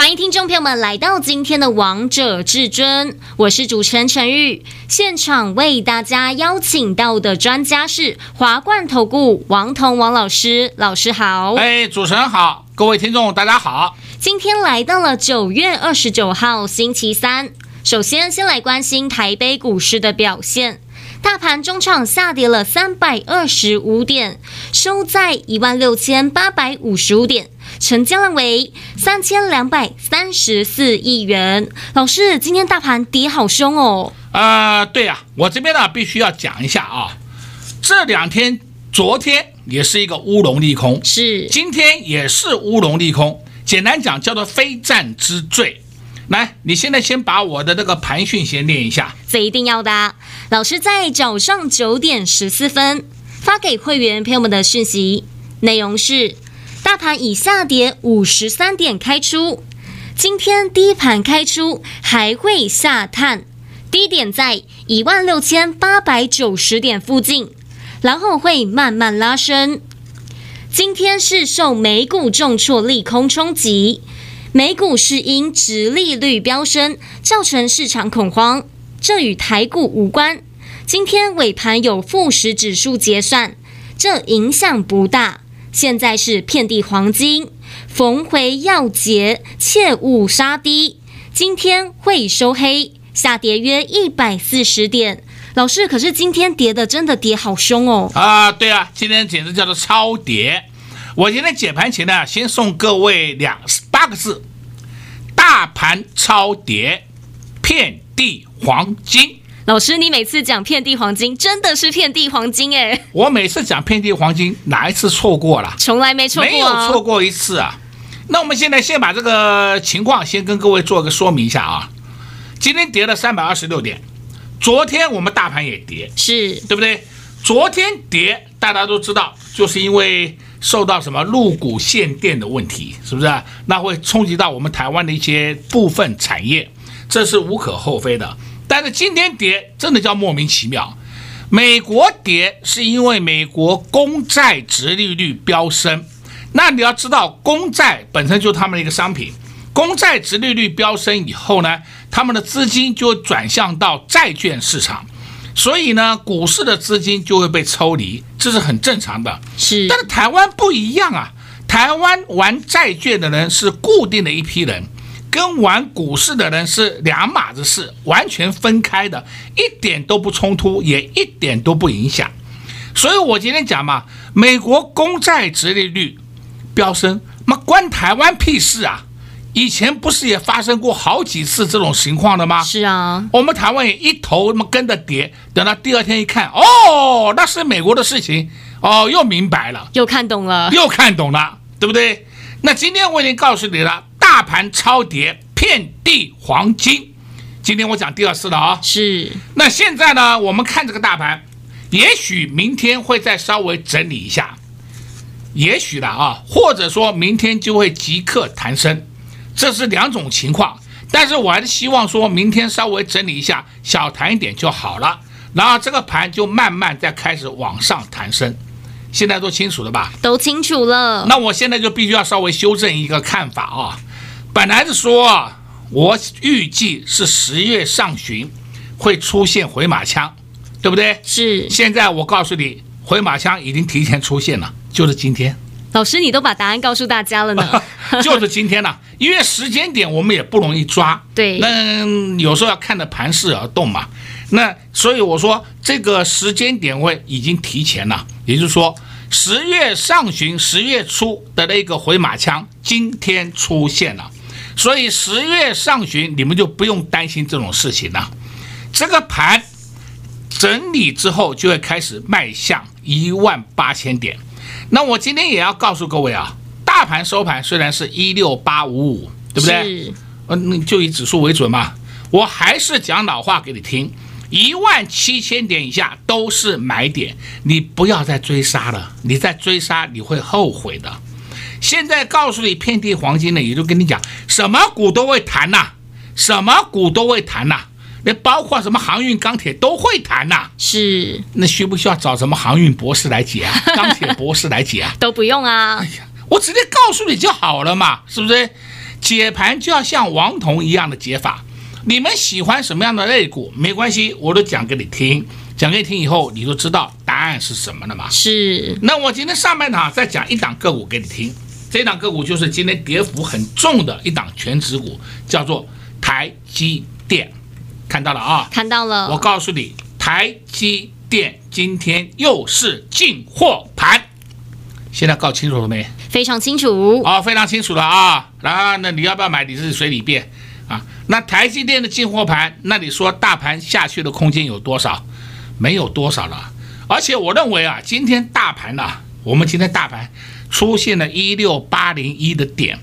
欢迎听众朋友们来到今天的《王者至尊》，我是主持人陈玉。现场为大家邀请到的专家是华冠投顾王彤王老师，老师好。哎，主持人好，各位听众大家好。今天来到了九月二十九号星期三，首先先来关心台北股市的表现，大盘中场下跌了三百二十五点，收在一万六千八百五十五点。成交量为三千两百三十四亿元。老师，今天大盘跌好凶哦。啊、呃，对呀、啊，我这边呢必须要讲一下啊。这两天，昨天也是一个乌龙利空，是，今天也是乌龙利空。简单讲叫做非战之罪。来，你现在先把我的那个盘讯先念一下。这一定要的。老师在早上九点十四分发给会员朋友们的讯息，内容是。大盘以下跌五十三点开出，今天低盘开出还会下探，低点在一万六千八百九十点附近，然后会慢慢拉升。今天是受美股重挫利空冲击，美股是因殖利率飙升造成市场恐慌，这与台股无关。今天尾盘有富时指数结算，这影响不大。现在是遍地黄金，逢回要节，切勿杀低。今天会收黑，下跌约一百四十点。老师，可是今天跌的真的跌好凶哦！啊，对啊，今天简直叫做超跌。我今天解盘前呢，先送各位两八个字：大盘超跌，遍地黄金。老师，你每次讲遍地黄金，真的是遍地黄金哎！我每次讲遍地黄金，哪一次错过了？从来没错过，没有错过一次啊！那我们现在先把这个情况先跟各位做个说明一下啊。今天跌了三百二十六点，昨天我们大盘也跌，是对不对？昨天跌，大家都知道，就是因为受到什么入股限电的问题，是不是？那会冲击到我们台湾的一些部分产业，这是无可厚非的。但是今天跌真的叫莫名其妙，美国跌是因为美国公债殖利率飙升，那你要知道公债本身就是他们的一个商品，公债殖利率飙升以后呢，他们的资金就会转向到债券市场，所以呢，股市的资金就会被抽离，这是很正常的。是，但是台湾不一样啊，台湾玩债券的人是固定的一批人。跟玩股市的人是两码子事，完全分开的，一点都不冲突，也一点都不影响。所以我今天讲嘛，美国公债殖利率飙升，妈关台湾屁事啊！以前不是也发生过好几次这种情况的吗？是啊，我们台湾也一头那么跟着跌，等到第二天一看，哦，那是美国的事情，哦，又明白了，又看懂了，又看懂了，对不对？那今天我已经告诉你了。大盘超跌，遍地黄金。今天我讲第二次了啊，是。那现在呢，我们看这个大盘，也许明天会再稍微整理一下，也许的啊，或者说明天就会即刻弹升，这是两种情况。但是我还是希望说明天稍微整理一下，小弹一点就好了，然后这个盘就慢慢再开始往上弹升。现在都清楚了吧？都清楚了。那我现在就必须要稍微修正一个看法啊。本来是说，我预计是十月上旬会出现回马枪，对不对？是。现在我告诉你，回马枪已经提前出现了，就是今天。老师，你都把答案告诉大家了呢？就是今天了，因为时间点我们也不容易抓。对。那有时候要看着盘势而动嘛。那所以我说，这个时间点位已经提前了，也就是说。十月上旬、十月初的那个回马枪今天出现了，所以十月上旬你们就不用担心这种事情了。这个盘整理之后就会开始迈向一万八千点。那我今天也要告诉各位啊，大盘收盘虽然是一六八五五，对不对？嗯，就以指数为准嘛。我还是讲老话给你听，一万七千点以下都是买点，你不要再追杀了，你再追杀你会后悔的。现在告诉你遍地黄金呢，也就跟你讲，什么股都会弹呐，什么股都会弹呐，那包括什么航运、钢铁都会弹呐。是，那需不需要找什么航运博士来解啊？钢铁博士来解啊？都不用啊。哎呀，我直接告诉你就好了嘛，是不是？解盘就要像王彤一样的解法。你们喜欢什么样的类股？没关系，我都讲给你听。讲给你听以后，你就知道答案是什么了嘛。是。那我今天上半场再讲一档个股给你听。这档个股就是今天跌幅很重的一档全指股，叫做台积电。看到了啊？看到了。我告诉你，台积电今天又是进货盘。现在搞清楚了没？非常清楚。哦，非常清楚了啊。然后那你要不要买？你自己随你便。啊，那台积电的进货盘，那你说大盘下去的空间有多少？没有多少了。而且我认为啊，今天大盘呢、啊，我们今天大盘出现了一六八零一的点，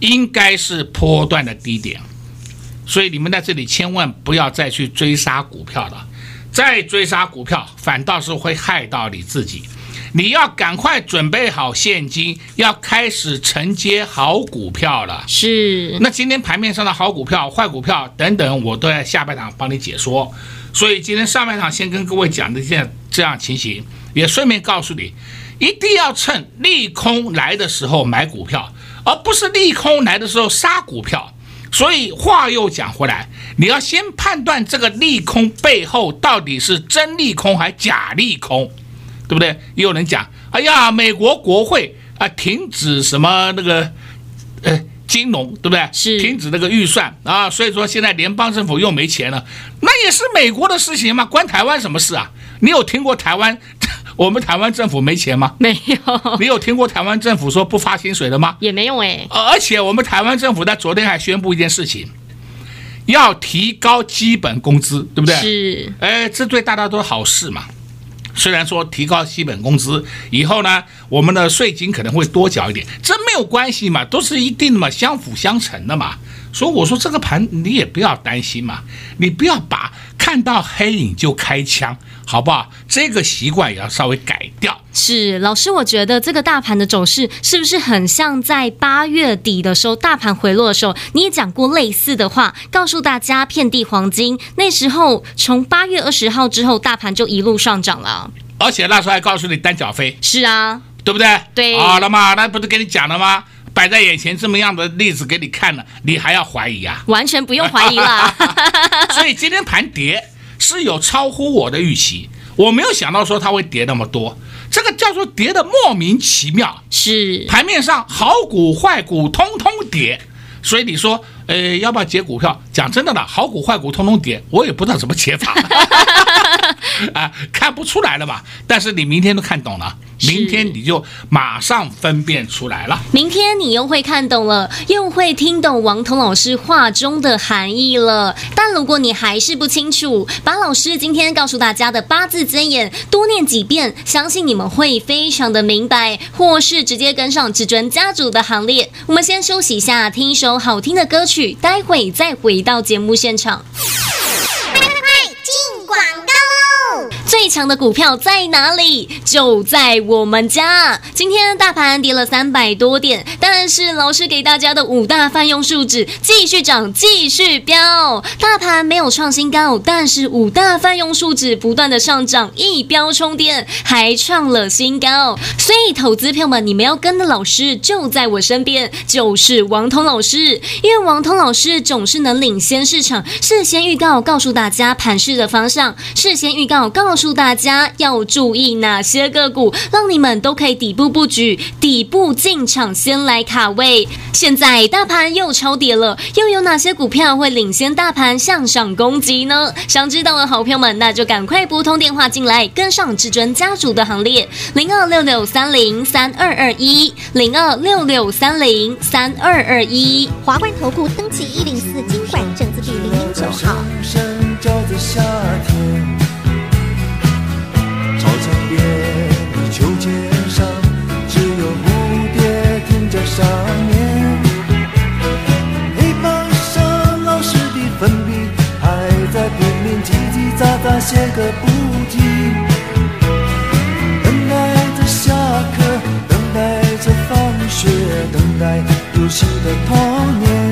应该是波段的低点。所以你们在这里千万不要再去追杀股票了，再追杀股票反倒是会害到你自己。你要赶快准备好现金，要开始承接好股票了。是，那今天盘面上的好股票、坏股票等等，我都在下半场帮你解说。所以今天上半场先跟各位讲的这样这样情形，也顺便告诉你，一定要趁利空来的时候买股票，而不是利空来的时候杀股票。所以话又讲回来，你要先判断这个利空背后到底是真利空还是假利空。对不对？也有人讲，哎呀，美国国会啊停止什么那个，呃，金融，对不对？是停止那个预算啊，所以说现在联邦政府又没钱了，那也是美国的事情嘛，关台湾什么事啊？你有听过台湾我们台湾政府没钱吗？没有。你有听过台湾政府说不发薪水的吗？也没有哎。而且我们台湾政府在昨天还宣布一件事情，要提高基本工资，对不对？是。哎，这对大家都是好事嘛。虽然说提高基本工资以后呢，我们的税金可能会多缴一点，这没有关系嘛，都是一定的嘛，相辅相成的嘛。所以我说这个盘你也不要担心嘛，你不要把看到黑影就开枪，好不好？这个习惯也要稍微改掉。是老师，我觉得这个大盘的走势是不是很像在八月底的时候，大盘回落的时候，你也讲过类似的话，告诉大家遍地黄金。那时候从八月二十号之后，大盘就一路上涨了，而且那时候还告诉你单脚飞。是啊，对不对？对。好了嘛，那不是跟你讲了吗？摆在眼前这么样的例子给你看了，你还要怀疑啊？完全不用怀疑了。所以今天盘跌是有超乎我的预期，我没有想到说它会跌那么多，这个叫做跌的莫名其妙。是盘面上好股坏股通通跌，所以你说，呃，要不要解股票？讲真的了，好股坏股通通跌，我也不知道怎么解法。啊，看不出来了吧？但是你明天都看懂了。明天你就马上分辨出来了。明天你又会看懂了，又会听懂王彤老师话中的含义了。但如果你还是不清楚，把老师今天告诉大家的八字真言多念几遍，相信你们会非常的明白，或是直接跟上至尊家族的行列。我们先休息一下，听一首好听的歌曲，待会再回到节目现场。最强的股票在哪里？就在我们家。今天大盘跌了三百多点，但是老师给大家的五大泛用数值继续涨，继续飙。大盘没有创新高，但是五大泛用数值不断的上涨，一飙冲天，还创了新高。所以投资票们，你们要跟的老师就在我身边，就是王通老师。因为王通老师总是能领先市场，事先预告，告诉大家盘势的方向，事先预告，告诉。大家要注意哪些个股，让你们都可以底部布局、底部进场，先来卡位。现在大盘又超跌了，又有哪些股票会领先大盘向上攻击呢？想知道的好朋友们，那就赶快拨通电话进来，跟上至尊家族的行列。零二六六三零三二二一，零二六六三零三二二一。华冠投顾登记一零四金管证字第零零九号。停在上面，黑板上老师的粉笔还在拼命叽叽。喳喳写个不停，等待着下课，等待着放学，等待游戏的童年。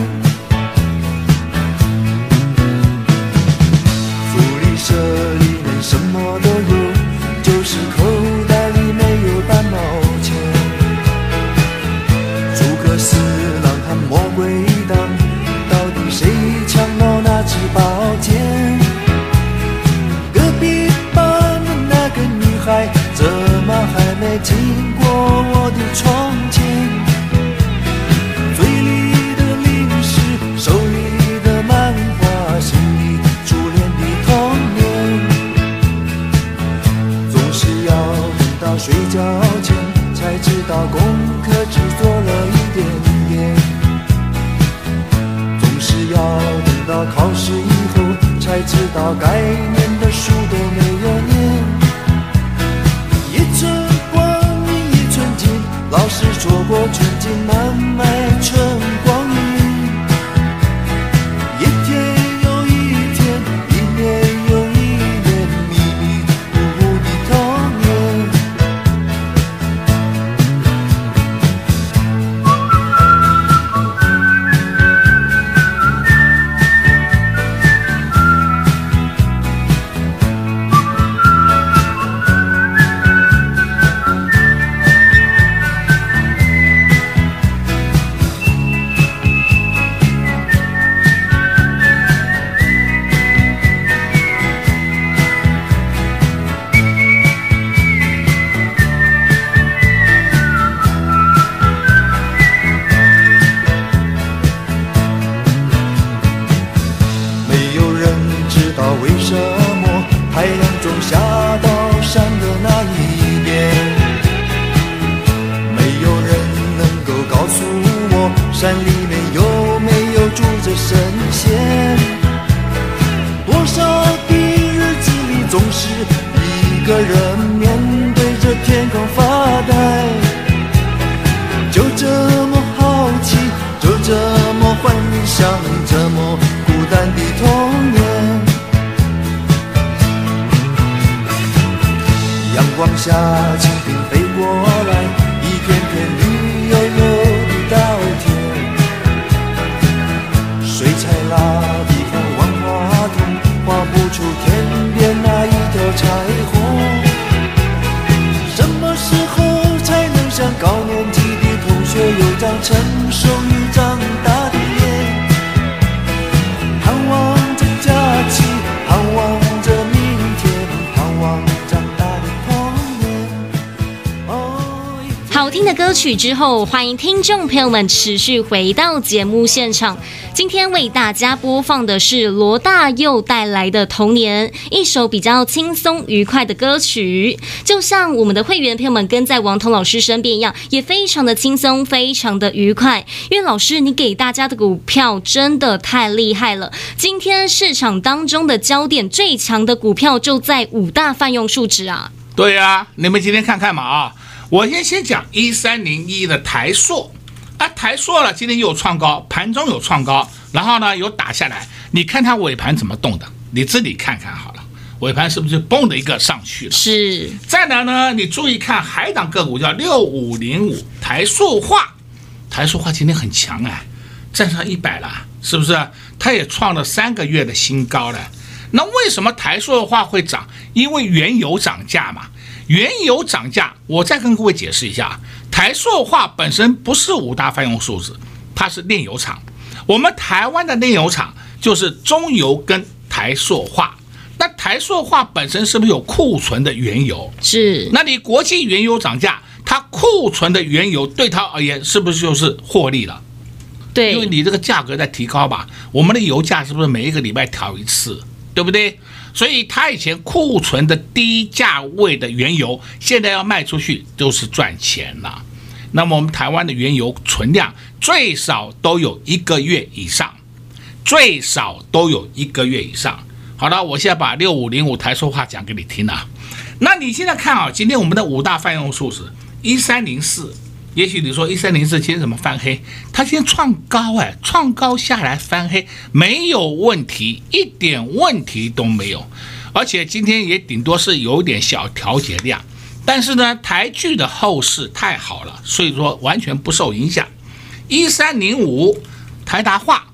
个人之后，欢迎听众朋友们持续回到节目现场。今天为大家播放的是罗大佑带来的《童年》，一首比较轻松愉快的歌曲。就像我们的会员朋友们跟在王彤老师身边一样，也非常的轻松，非常的愉快。因为老师，你给大家的股票真的太厉害了。今天市场当中的焦点最强的股票就在五大泛用数值啊。对、啊，你们今天看看嘛啊！我先先讲一三零一的台塑啊，台塑了，今天又创高，盘中有创高，然后呢有打下来，你看它尾盘怎么动的？你自己看看好了，尾盘是不是就蹦的一个上去了？是。再来呢，你注意看海港个股叫六五零五台塑化，台塑化今天很强哎，站上一百了，是不是？它也创了三个月的新高了。那为什么台塑化会涨？因为原油涨价嘛。原油涨价，我再跟各位解释一下，台塑化本身不是五大泛用数字，它是炼油厂。我们台湾的炼油厂就是中油跟台塑化。那台塑化本身是不是有库存的原油？是。那你国际原油涨价，它库存的原油对它而言是不是就是获利了？对，因为你这个价格在提高吧，我们的油价是不是每一个礼拜调一次，对不对？所以他以前库存的低价位的原油，现在要卖出去就是赚钱了。那么我们台湾的原油存量最少都有一个月以上，最少都有一个月以上。好了，我现在把六五零五台说话讲给你听啊。那你现在看啊，今天我们的五大泛用数是一三零四。也许你说一三零四今天怎么翻黑？它今天创高哎，创高下来翻黑没有问题，一点问题都没有。而且今天也顶多是有点小调节量。但是呢，台剧的后市太好了，所以说完全不受影响。一三零五台达化，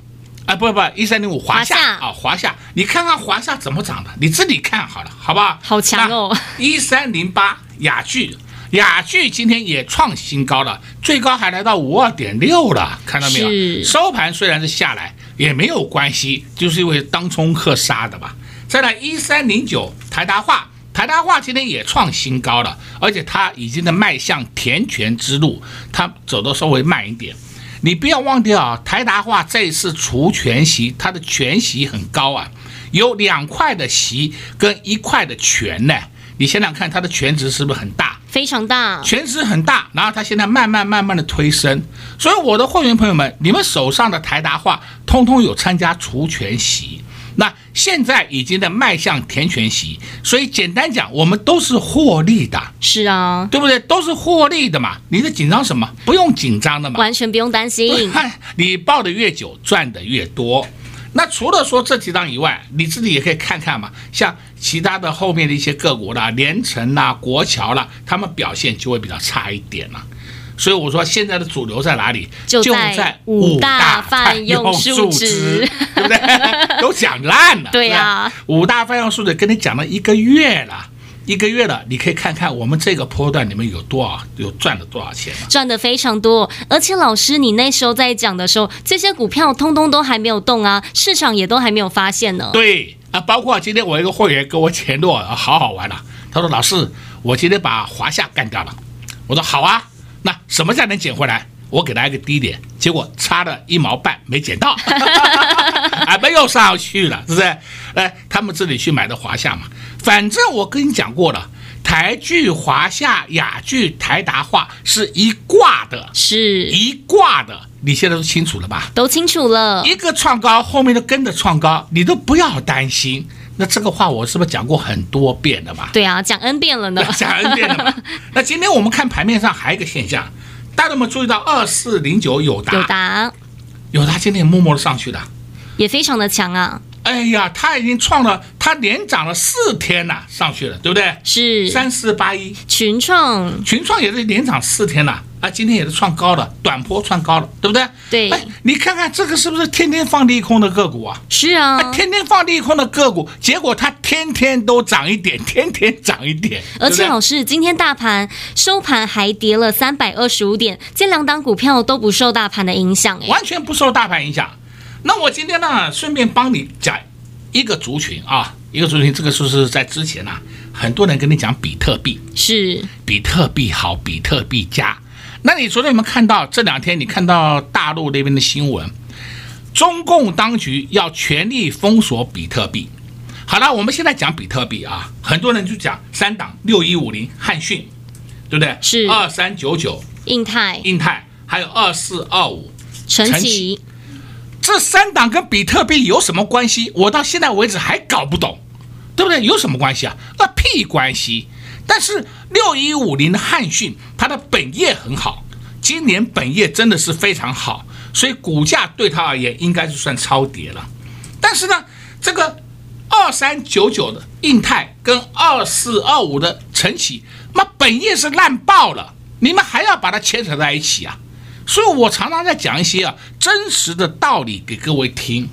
啊不不，一三零五华夏啊华夏，你看看华夏怎么涨的，你自己看好了，好不好？好强哦！一三零八雅聚，亚聚今天也创新高了，最高还来到五二点六了，看到没有？是收盘虽然是下来，也没有关系，就是因为当冲客杀的吧。再来一三零九台达化。台达化今天也创新高了，而且它已经在迈向填权之路，它走的稍微慢一点。你不要忘掉啊，台达化这一次除权息，它的权息很高啊，有两块的息跟一块的权呢。你想想看，它的权值是不是很大？非常大，全值很大。然后它现在慢慢慢慢的推升，所以我的会员朋友们，你们手上的台达化通通有参加除权息。那现在已经在迈向填权息，所以简单讲，我们都是获利的，是啊，对不对？都是获利的嘛，你在紧张什么？不用紧张的嘛，完全不用担心。你抱的越久，赚的越多。那除了说这几档以外，你自己也可以看看嘛，像其他的后面的一些个股啦，联城啦、国桥啦，他们表现就会比较差一点了。所以我说，现在的主流在哪里？就在五大泛用数值，对不对？都讲烂了。对呀、啊，五大泛用数值跟你讲了一个月了，一个月了，你可以看看我们这个波段里面有多少，有赚了多少钱。赚的非常多，而且老师，你那时候在讲的时候，这些股票通通都还没有动啊，市场也都还没有发现呢。对啊，包括今天我一个会员跟我联络，好好玩了。他说：“老师，我今天把华夏干掉了。”我说：“好啊。”那什么价能捡回来？我给他一个低点，结果差了一毛半没捡到，还 没有上去了，是不是？哎，他们自己去买的华夏嘛。反正我跟你讲过了，台剧、华夏、雅剧、台达化是一挂的，是一挂的，你现在都清楚了吧？都清楚了，一个创高，后面的跟着创高，你都不要担心。那这个话我是不是讲过很多遍了吧？对啊，讲 N 遍了呢，讲 N 遍了嘛。那今天我们看盘面上还有一个现象，大家有没有注意到二四零九有达？有达，友达今天默默的上去的，也非常的强啊。哎呀，它已经创了，它连涨了四天了，上去了，对不对？是三四八一群创，群创也是连涨四天呐。啊，今天也是创高的，短波创高了，对不对？对。哎，你看看这个是不是天天放利空的个股啊？是啊，天天放利空的个股，结果它天天都涨一点，天天涨一点。而且老师，今天大盘收盘还跌了三百二十五点，这两档股票都不受大盘的影响，哎，完全不受大盘影响。那我今天呢，顺便帮你讲一个族群啊，一个族群，这个是不是在之前呢、啊，很多人跟你讲比特币，是比特币好，比特币佳。那你昨天有没有看到这两天？你看到大陆那边的新闻，中共当局要全力封锁比特币。好了，我们现在讲比特币啊，很多人就讲三档六一五零汉讯，对不对？是二三九九印泰，印泰还有二四二五晨起，这三档跟比特币有什么关系？我到现在为止还搞不懂，对不对？有什么关系啊？那屁关系。但是六一五零的汉讯，它的本业很好，今年本业真的是非常好，所以股价对它而言应该是算超跌了。但是呢，这个二三九九的印泰跟二四二五的晨起，那本业是烂爆了，你们还要把它牵扯在一起啊？所以我常常在讲一些啊真实的道理给各位听。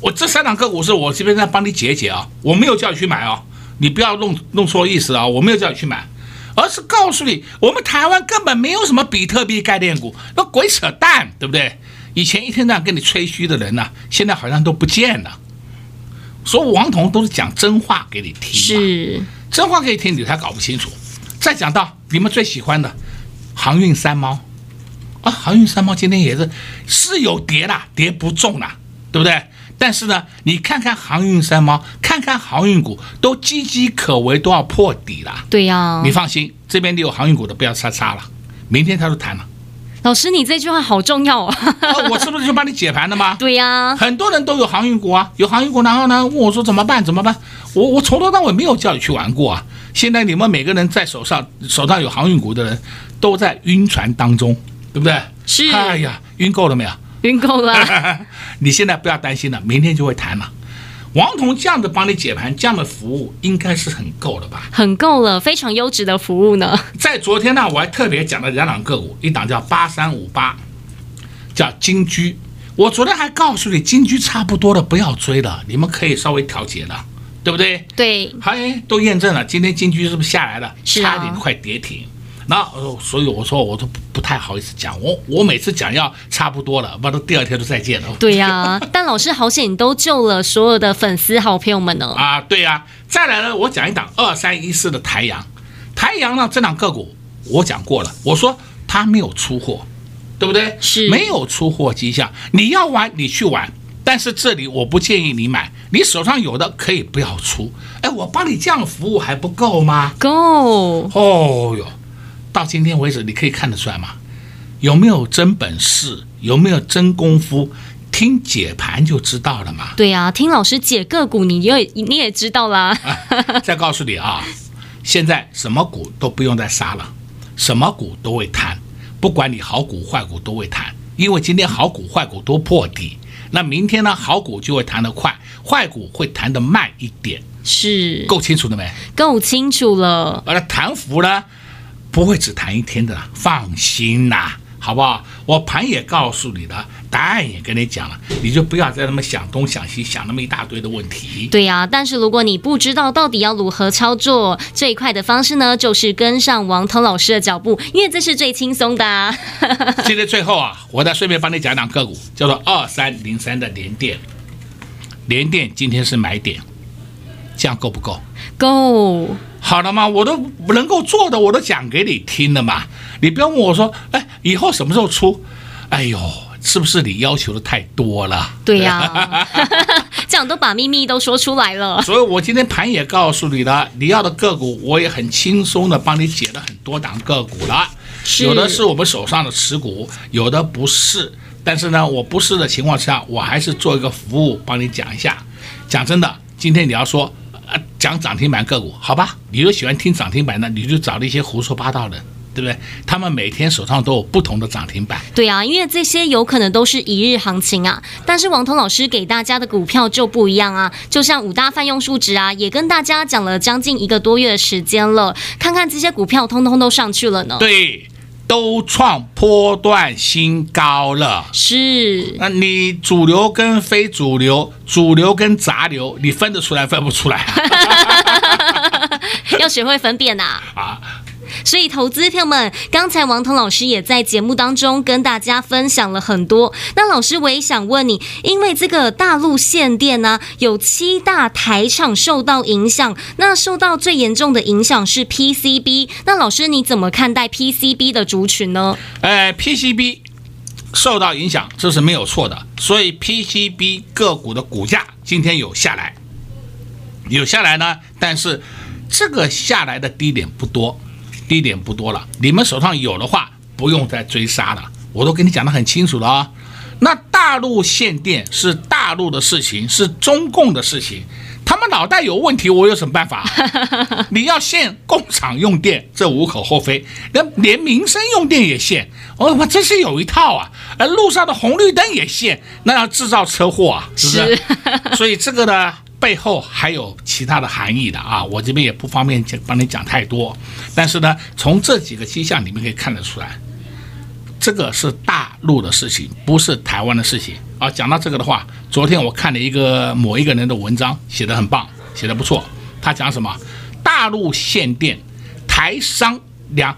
我这三档个股是我这边在帮你解解啊，我没有叫你去买啊。你不要弄弄错意思啊！我没有叫你去买，而是告诉你，我们台湾根本没有什么比特币概念股，那鬼扯淡，对不对？以前一天到晚跟你吹嘘的人呢、啊，现在好像都不见了。所以王彤都是讲真话给你听，是真话给你听，你才搞不清楚。再讲到你们最喜欢的航运三猫啊，航运三猫今天也是是有跌啦，跌不重啦，对不对？但是呢，你看看航运三猫，看看航运股，都岌岌可危，都要破底了。对呀、啊，你放心，这边你有航运股的不要杀杀了，明天他就谈了。老师，你这句话好重要啊、哦！我是不是就帮你解盘了吗？对呀、啊，很多人都有航运股啊，有航运股，然后呢问我说怎么办？怎么办？我我从头到尾没有叫你去玩过啊。现在你们每个人在手上手上有航运股的人，都在晕船当中，对不对？是。哎呀，晕够了没有？晕够了，你现在不要担心了，明天就会谈了。王彤这样子帮你解盘，这样的服务应该是很够了吧？很够了，非常优质的服务呢。在昨天呢，我还特别讲了两档个股，一档叫八三五八，叫金居。我昨天还告诉你，金居差不多了，不要追了，你们可以稍微调节了，对不对？对，还都验证了，今天金居是不是下来了？是啊，差点快跌停。那所以我说我都不太好意思讲，我我每次讲要差不多了，不都第二天都再见了。对呀、啊，但老师好险，你都救了所有的粉丝好朋友们呢。啊，对呀、啊，再来呢，我讲一档二三一四的台阳，台阳呢这档个股我讲过了，我说它没有出货，对不对？是没有出货迹象，你要玩你去玩，但是这里我不建议你买，你手上有的可以不要出。哎，我帮你这样服务还不够吗？够。哦哟。到今天为止，你可以看得出来吗？有没有真本事？有没有真功夫？听解盘就知道了嘛。对呀、啊，听老师解个股，你也你也知道啦。啊、再告诉你啊，现在什么股都不用再杀了，什么股都会弹，不管你好股坏股都会弹，因为今天好股坏股都破底，那明天呢，好股就会弹得快，坏股会弹得慢一点。是，够清楚了没？够清楚了。而弹幅呢？不会只谈一天的，放心呐，好不好？我盘也告诉你了，答案也跟你讲了，你就不要再那么想东想西，想那么一大堆的问题。对呀、啊，但是如果你不知道到底要如何操作这一块的方式呢，就是跟上王涛老师的脚步，因为这是最轻松的、啊。今天最后啊，我再顺便帮你讲讲个股，叫做二三零三的联电。联电今天是买点，这样够不够？够。好了吗？我都能够做的，我都讲给你听了嘛。你不要问我说，哎，以后什么时候出？哎呦，是不是你要求的太多了？对呀、啊，这样都把秘密都说出来了。所以我今天盘也告诉你了，你要的个股我也很轻松的帮你解了很多档个股了。有的是我们手上的持股，有的不是。但是呢，我不是的情况下，我还是做一个服务帮你讲一下。讲真的，今天你要说。讲涨停板个股，好吧？你又喜欢听涨停板的，你就找那些胡说八道的，对不对？他们每天手上都有不同的涨停板。对啊，因为这些有可能都是一日行情啊。但是王彤老师给大家的股票就不一样啊，就像五大泛用数值啊，也跟大家讲了将近一个多月的时间了，看看这些股票通通都上去了呢。对。都创波段新高了，是。那你主流跟非主流，主流跟杂流，你分得出来分不出来啊？要学会分辨呐。啊。所以，投资票们，刚才王彤老师也在节目当中跟大家分享了很多。那老师，我也想问你，因为这个大陆限电呢，有七大台厂受到影响，那受到最严重的影响是 PCB。那老师，你怎么看待 PCB 的族群呢？呃，PCB 受到影响，这是没有错的。所以 PCB 个股的股价今天有下来，有下来呢，但是这个下来的低点不多。低点不多了，你们手上有的话，不用再追杀了。我都跟你讲得很清楚了啊、哦。那大陆限电是大陆的事情，是中共的事情，他们脑袋有问题，我有什么办法？你要限工厂用电，这无可厚非。那连民生用电也限，哦，我真是有一套啊。而路上的红绿灯也限，那要制造车祸啊，是不是？是所以这个呢？背后还有其他的含义的啊，我这边也不方便讲，帮你讲太多。但是呢，从这几个迹象里面可以看得出来，这个是大陆的事情，不是台湾的事情啊。讲到这个的话，昨天我看了一个某一个人的文章，写得很棒，写得不错。他讲什么？大陆限电，台商两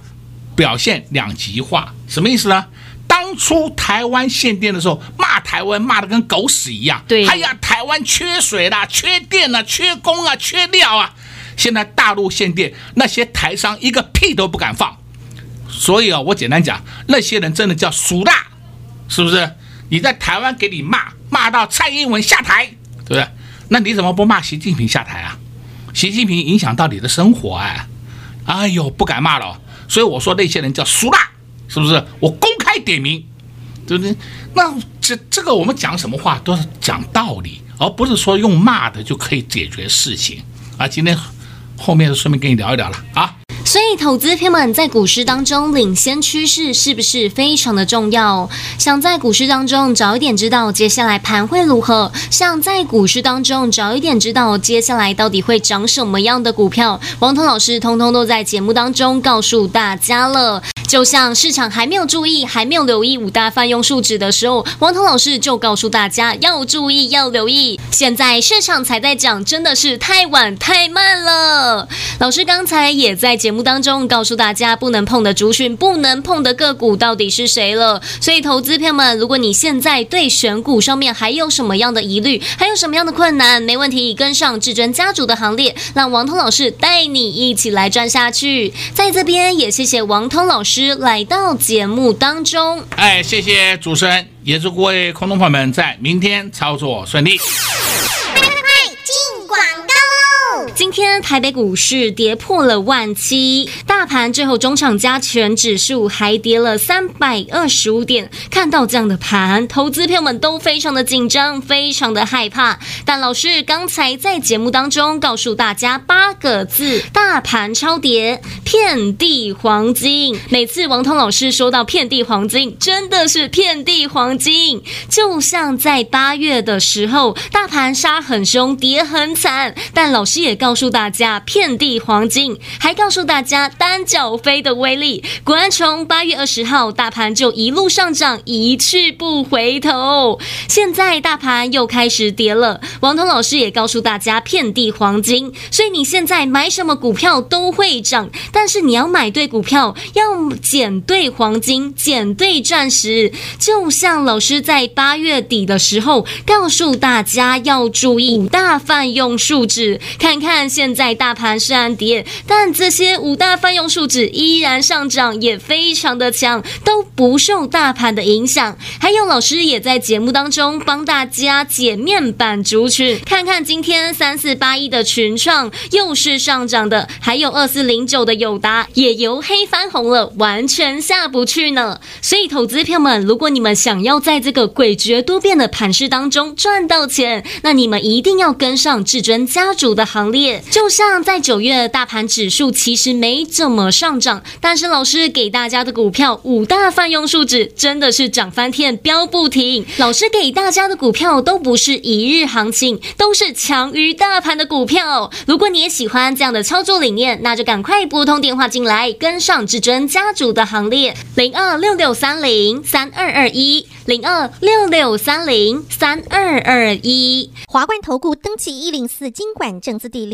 表现两极化，什么意思呢？当初台湾限电的时候，骂台湾骂得跟狗屎一样。对，哎呀，台湾缺水啦，缺电啦，缺工啊，缺料啊。现在大陆限电，那些台商一个屁都不敢放。所以啊，我简单讲，那些人真的叫俗辣，是不是？你在台湾给你骂，骂到蔡英文下台，对不对？那你怎么不骂习近平下台啊？习近平影响到你的生活哎，哎呦，不敢骂了。所以我说那些人叫俗辣。是不是？我公开点名，对不对？那这这个我们讲什么话都是讲道理，而不是说用骂的就可以解决事情啊。今天后面就顺便跟你聊一聊了啊。所以，投资朋友们在股市当中领先趋势是不是非常的重要？想在股市当中早一点知道接下来盘会如何，想在股市当中早一点知道接下来到底会涨什么样的股票，王彤老师通通都在节目当中告诉大家了。就像市场还没有注意、还没有留意五大泛用数值的时候，王彤老师就告诉大家要注意、要留意。现在市场才在讲，真的是太晚太慢了。老师刚才也在节目当中告诉大家，不能碰的族群、不能碰的个股到底是谁了。所以，投资朋友们，如果你现在对选股上面还有什么样的疑虑，还有什么样的困难，没问题，跟上至尊家族的行列，让王彤老师带你一起来赚下去。在这边也谢谢王彤老师。来到节目当中，哎，谢谢主持人，也祝各位空头朋友们在明天操作顺利。今天台北股市跌破了万七，大盘最后中场加权指数还跌了三百二十五点。看到这样的盘，投资朋友们都非常的紧张，非常的害怕。但老师刚才在节目当中告诉大家八个字：大盘超跌，遍地黄金。每次王通老师说到遍地黄金，真的是遍地黄金。就像在八月的时候，大盘杀很凶，跌很惨，但老师也。告诉大家遍地黄金，还告诉大家单脚飞的威力。果然，从八月二十号大盘就一路上涨，一去不回头。现在大盘又开始跌了。王彤老师也告诉大家遍地黄金，所以你现在买什么股票都会涨，但是你要买对股票，要捡对黄金，捡对钻石。就像老师在八月底的时候告诉大家要注意大泛用数值，看看。看，现在大盘虽然跌，但这些五大泛用数值依然上涨，也非常的强，都不受大盘的影响。还有老师也在节目当中帮大家解面板族群，看看今天三四八一的群创又是上涨的，还有二四零九的友达也由黑翻红了，完全下不去呢。所以，投资票们，如果你们想要在这个诡谲多变的盘势当中赚到钱，那你们一定要跟上至尊家族的行列。就像在九月，大盘指数其实没怎么上涨，但是老师给大家的股票五大泛用数值真的是涨翻天，飙不停。老师给大家的股票都不是一日行情，都是强于大盘的股票。如果你也喜欢这样的操作理念，那就赶快拨通电话进来，跟上至尊家族的行列，零二六六三零三二二一，零二六六三零三二二一。华冠投顾登记一零四经管证字第零